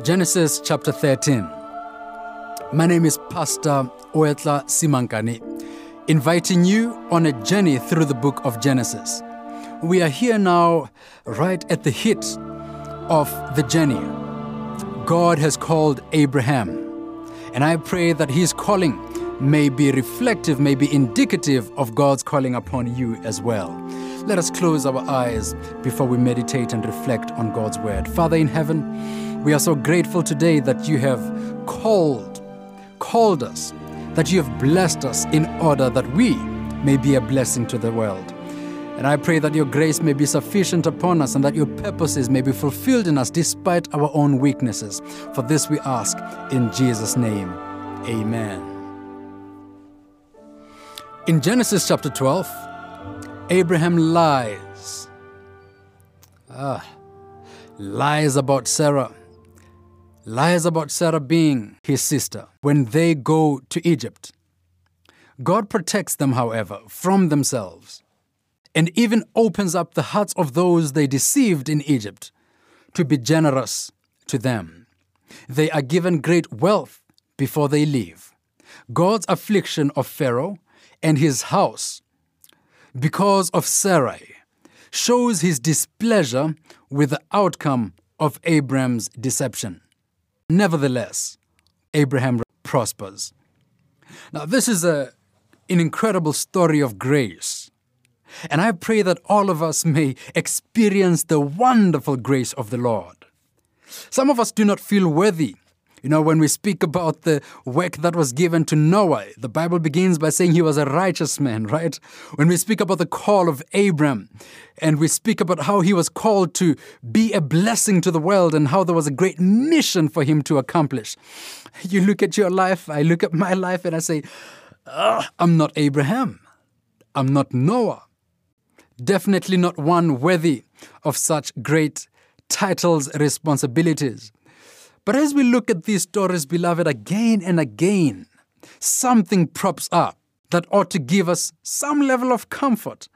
Genesis chapter 13. My name is Pastor Oetla Simankane, inviting you on a journey through the book of Genesis. We are here now, right at the hit of the journey. God has called Abraham, and I pray that his calling may be reflective, may be indicative of God's calling upon you as well. Let us close our eyes before we meditate and reflect on God's word. Father in heaven, we are so grateful today that you have called, called us, that you have blessed us in order that we may be a blessing to the world. And I pray that your grace may be sufficient upon us and that your purposes may be fulfilled in us despite our own weaknesses. For this we ask in Jesus' name. Amen. In Genesis chapter 12, Abraham lies. Ah, lies about Sarah lies about Sarah being his sister when they go to Egypt. God protects them, however, from themselves and even opens up the hearts of those they deceived in Egypt to be generous to them. They are given great wealth before they leave. God's affliction of Pharaoh and his house because of Sarai shows his displeasure with the outcome of Abraham's deception. Nevertheless, Abraham prospers. Now, this is a, an incredible story of grace. And I pray that all of us may experience the wonderful grace of the Lord. Some of us do not feel worthy you know, when we speak about the work that was given to Noah, the Bible begins by saying he was a righteous man, right? When we speak about the call of Abram, and we speak about how he was called to be a blessing to the world and how there was a great mission for him to accomplish. You look at your life, I look at my life, and I say, I'm not Abraham. I'm not Noah. Definitely not one worthy of such great titles, responsibilities. But as we look at these stories, beloved, again and again, something props up that ought to give us some level of comfort.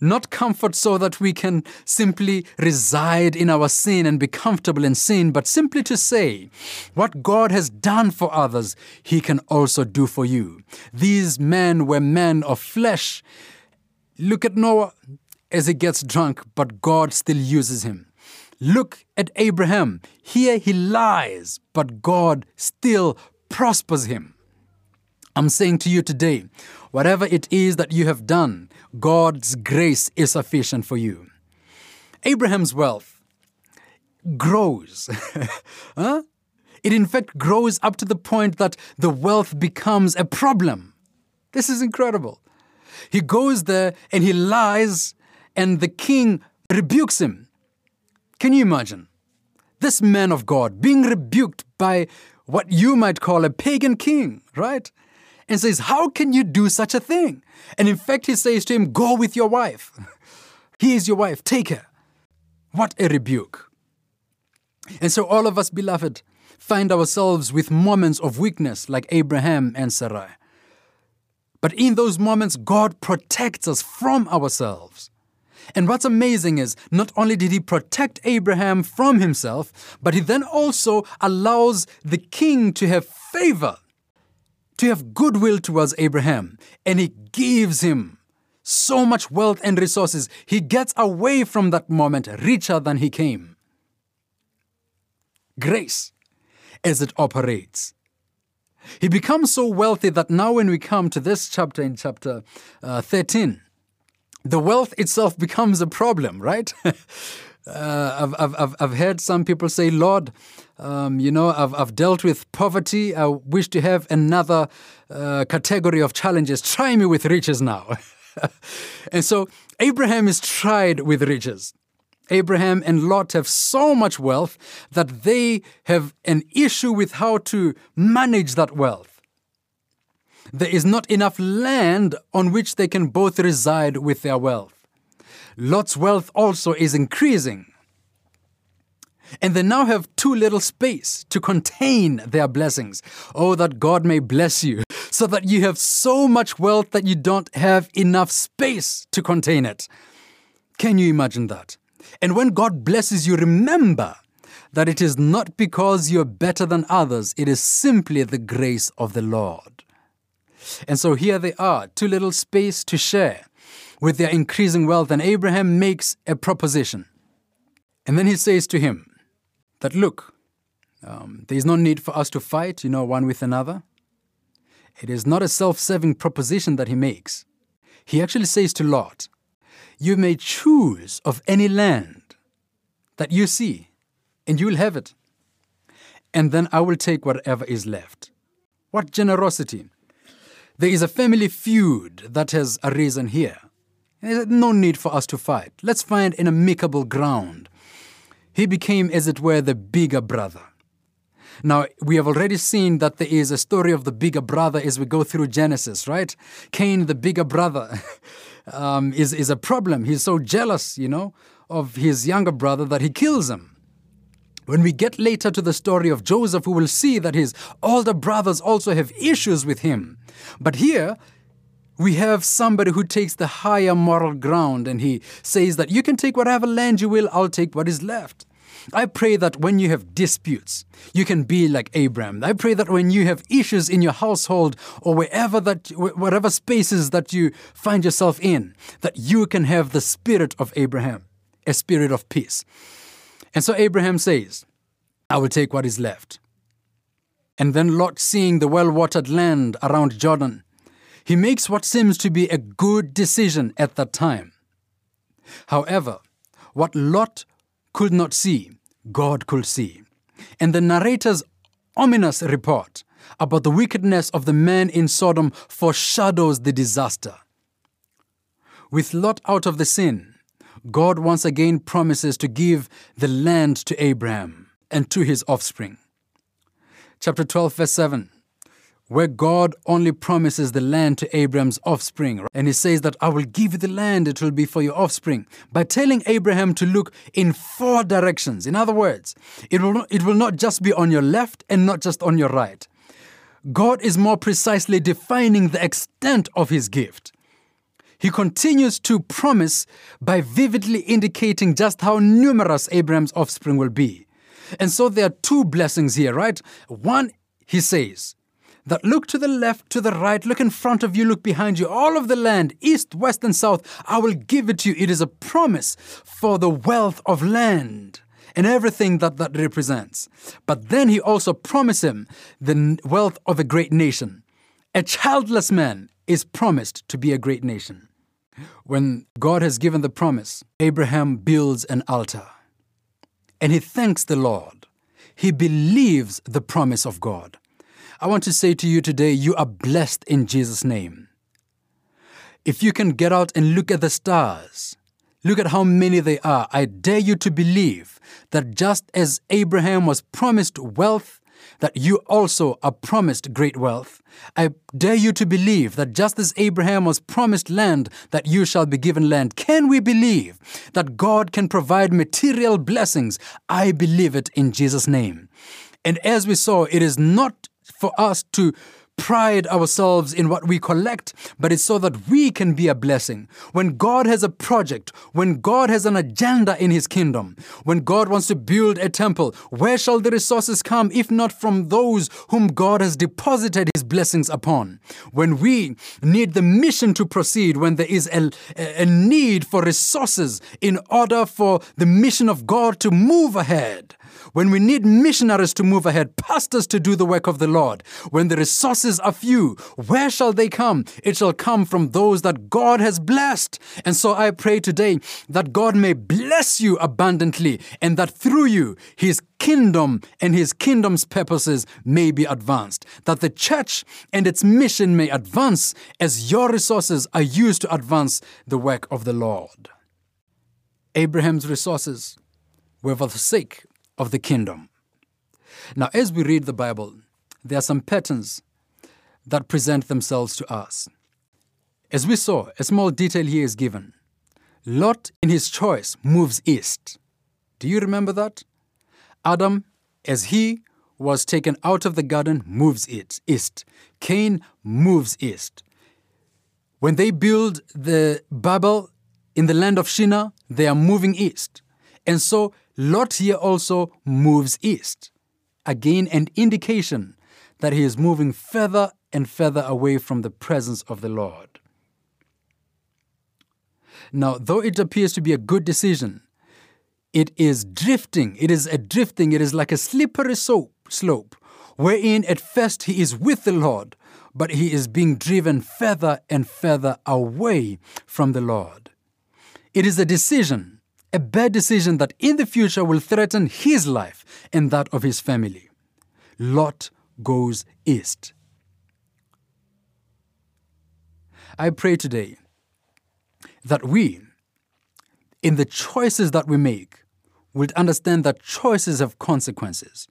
Not comfort so that we can simply reside in our sin and be comfortable in sin, but simply to say, what God has done for others, He can also do for you. These men were men of flesh. Look at Noah as he gets drunk, but God still uses him. Look at Abraham. Here he lies, but God still prospers him. I'm saying to you today, whatever it is that you have done, God's grace is sufficient for you. Abraham's wealth grows. huh? It in fact grows up to the point that the wealth becomes a problem. This is incredible. He goes there and he lies, and the king rebukes him. Can you imagine? This man of God being rebuked by what you might call a pagan king, right? And says, How can you do such a thing? And in fact, he says to him, Go with your wife. He is your wife, take her. What a rebuke. And so, all of us, beloved, find ourselves with moments of weakness like Abraham and Sarai. But in those moments, God protects us from ourselves. And what's amazing is not only did he protect Abraham from himself, but he then also allows the king to have favor, to have goodwill towards Abraham, and he gives him so much wealth and resources. He gets away from that moment richer than he came. Grace as it operates. He becomes so wealthy that now, when we come to this chapter in chapter uh, 13, the wealth itself becomes a problem, right? uh, I've, I've, I've heard some people say, Lord, um, you know, I've, I've dealt with poverty. I wish to have another uh, category of challenges. Try me with riches now. and so Abraham is tried with riches. Abraham and Lot have so much wealth that they have an issue with how to manage that wealth there is not enough land on which they can both reside with their wealth. Lot's wealth also is increasing. And they now have too little space to contain their blessings. Oh, that God may bless you, so that you have so much wealth that you don't have enough space to contain it. Can you imagine that? And when God blesses you, remember that it is not because you're better than others, it is simply the grace of the Lord. And so here they are, too little space to share with their increasing wealth, and Abraham makes a proposition. And then he says to him that, Look, um, there is no need for us to fight, you know, one with another. It is not a self serving proposition that he makes. He actually says to Lot, You may choose of any land that you see, and you will have it. And then I will take whatever is left. What generosity! There is a family feud that has arisen here. There's no need for us to fight. Let's find an amicable ground. He became, as it were, the bigger brother. Now, we have already seen that there is a story of the bigger brother as we go through Genesis, right? Cain, the bigger brother, um, is, is a problem. He's so jealous, you know, of his younger brother that he kills him. When we get later to the story of Joseph, we will see that his older brothers also have issues with him. But here, we have somebody who takes the higher moral ground and he says that you can take whatever land you will, I'll take what is left. I pray that when you have disputes, you can be like Abraham. I pray that when you have issues in your household or wherever that, whatever spaces that you find yourself in, that you can have the spirit of Abraham, a spirit of peace. And so Abraham says, I will take what is left. And then Lot, seeing the well watered land around Jordan, he makes what seems to be a good decision at that time. However, what Lot could not see, God could see. And the narrator's ominous report about the wickedness of the man in Sodom foreshadows the disaster. With Lot out of the sin, God once again promises to give the land to Abraham and to his offspring. Chapter 12, verse 7 where God only promises the land to Abraham's offspring. And he says that I will give you the land, it will be for your offspring. By telling Abraham to look in four directions. In other words, it will not, it will not just be on your left and not just on your right. God is more precisely defining the extent of his gift. He continues to promise by vividly indicating just how numerous Abraham's offspring will be. And so there are two blessings here, right? One, he says, that look to the left, to the right, look in front of you, look behind you, all of the land, east, west, and south, I will give it to you. It is a promise for the wealth of land and everything that that represents. But then he also promised him the wealth of a great nation. A childless man is promised to be a great nation. When God has given the promise, Abraham builds an altar and he thanks the Lord. He believes the promise of God. I want to say to you today, you are blessed in Jesus' name. If you can get out and look at the stars, look at how many they are, I dare you to believe that just as Abraham was promised wealth, that you also are promised great wealth. I dare you to believe that just as Abraham was promised land, that you shall be given land. Can we believe that God can provide material blessings? I believe it in Jesus' name. And as we saw, it is not for us to pride ourselves in what we collect, but it's so that we can be a blessing. When God has a project, when God has an agenda in His kingdom, when God wants to build a temple, where shall the resources come if not from those whom God has deposited His blessings upon? When we need the mission to proceed, when there is a, a need for resources in order for the mission of God to move ahead, when we need missionaries to move ahead, pastors to do the work of the Lord, when the resources are few, where shall they come? It shall come from those that God has blessed. And so I pray today that God may bless you abundantly and that through you, His kingdom and His kingdom's purposes may be advanced, that the church and its mission may advance as your resources are used to advance the work of the Lord. Abraham's resources were for the sake of the kingdom. Now, as we read the Bible, there are some patterns that present themselves to us. As we saw, a small detail here is given. Lot, in his choice, moves east. Do you remember that? Adam, as he was taken out of the garden, moves it east. Cain moves east. When they build the Babel in the land of Shinar, they are moving east. And so Lot here also moves east. Again, an indication that he is moving further and further away from the presence of the Lord. Now, though it appears to be a good decision, it is drifting. It is a drifting. It is like a slippery soap, slope, wherein at first he is with the Lord, but he is being driven further and further away from the Lord. It is a decision, a bad decision that in the future will threaten his life and that of his family. Lot goes east. I pray today that we, in the choices that we make, will understand that choices have consequences,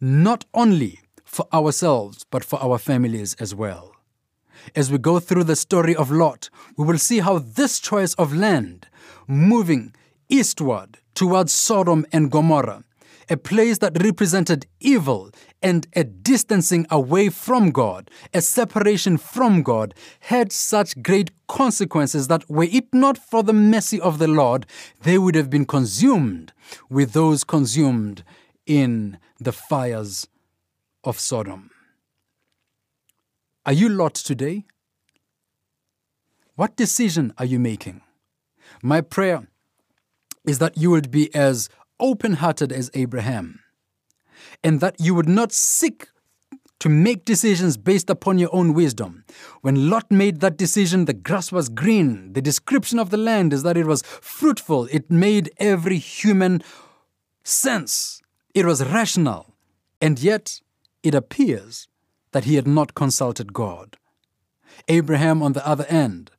not only for ourselves, but for our families as well. As we go through the story of Lot, we will see how this choice of land, moving eastward towards Sodom and Gomorrah, a place that represented evil and a distancing away from God, a separation from God, had such great consequences that were it not for the mercy of the Lord, they would have been consumed with those consumed in the fires of Sodom. Are you Lot today? What decision are you making? My prayer is that you would be as open hearted as Abraham, and that you would not seek to make decisions based upon your own wisdom. When Lot made that decision, the grass was green. The description of the land is that it was fruitful. It made every human sense. It was rational. And yet, it appears that he had not consulted God. Abraham, on the other end,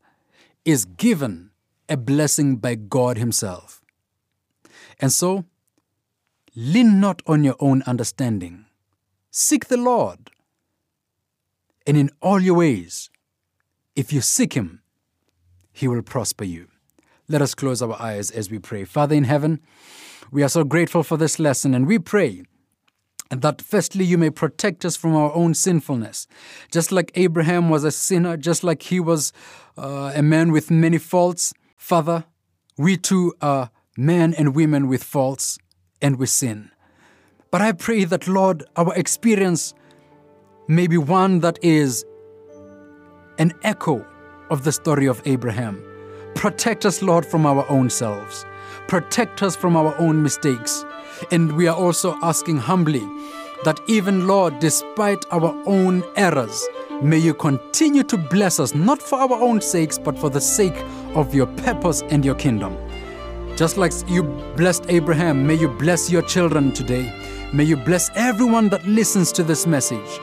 is given a blessing by God Himself. And so, Lean not on your own understanding. Seek the Lord. And in all your ways, if you seek Him, He will prosper you. Let us close our eyes as we pray. Father in heaven, we are so grateful for this lesson, and we pray that firstly you may protect us from our own sinfulness. Just like Abraham was a sinner, just like he was uh, a man with many faults, Father, we too are men and women with faults and with sin. But I pray that, Lord, our experience may be one that is an echo of the story of Abraham. Protect us, Lord, from our own selves. Protect us from our own mistakes. And we are also asking humbly that even, Lord, despite our own errors, may you continue to bless us, not for our own sakes, but for the sake of your purpose and your kingdom. Just like you blessed Abraham, may you bless your children today. May you bless everyone that listens to this message.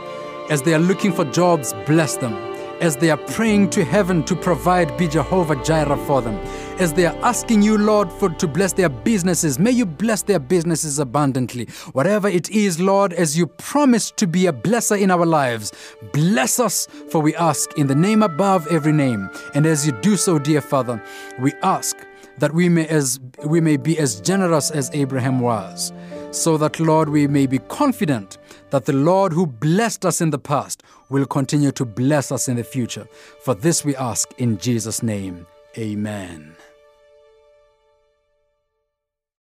As they are looking for jobs, bless them. As they are praying to heaven to provide, be Jehovah Jireh for them. As they are asking you, Lord, for to bless their businesses, may you bless their businesses abundantly. Whatever it is, Lord, as you promise to be a blesser in our lives, bless us, for we ask in the name above every name. And as you do so, dear Father, we ask that we may as we may be as generous as Abraham was so that Lord we may be confident that the Lord who blessed us in the past will continue to bless us in the future. For this we ask in Jesus name. Amen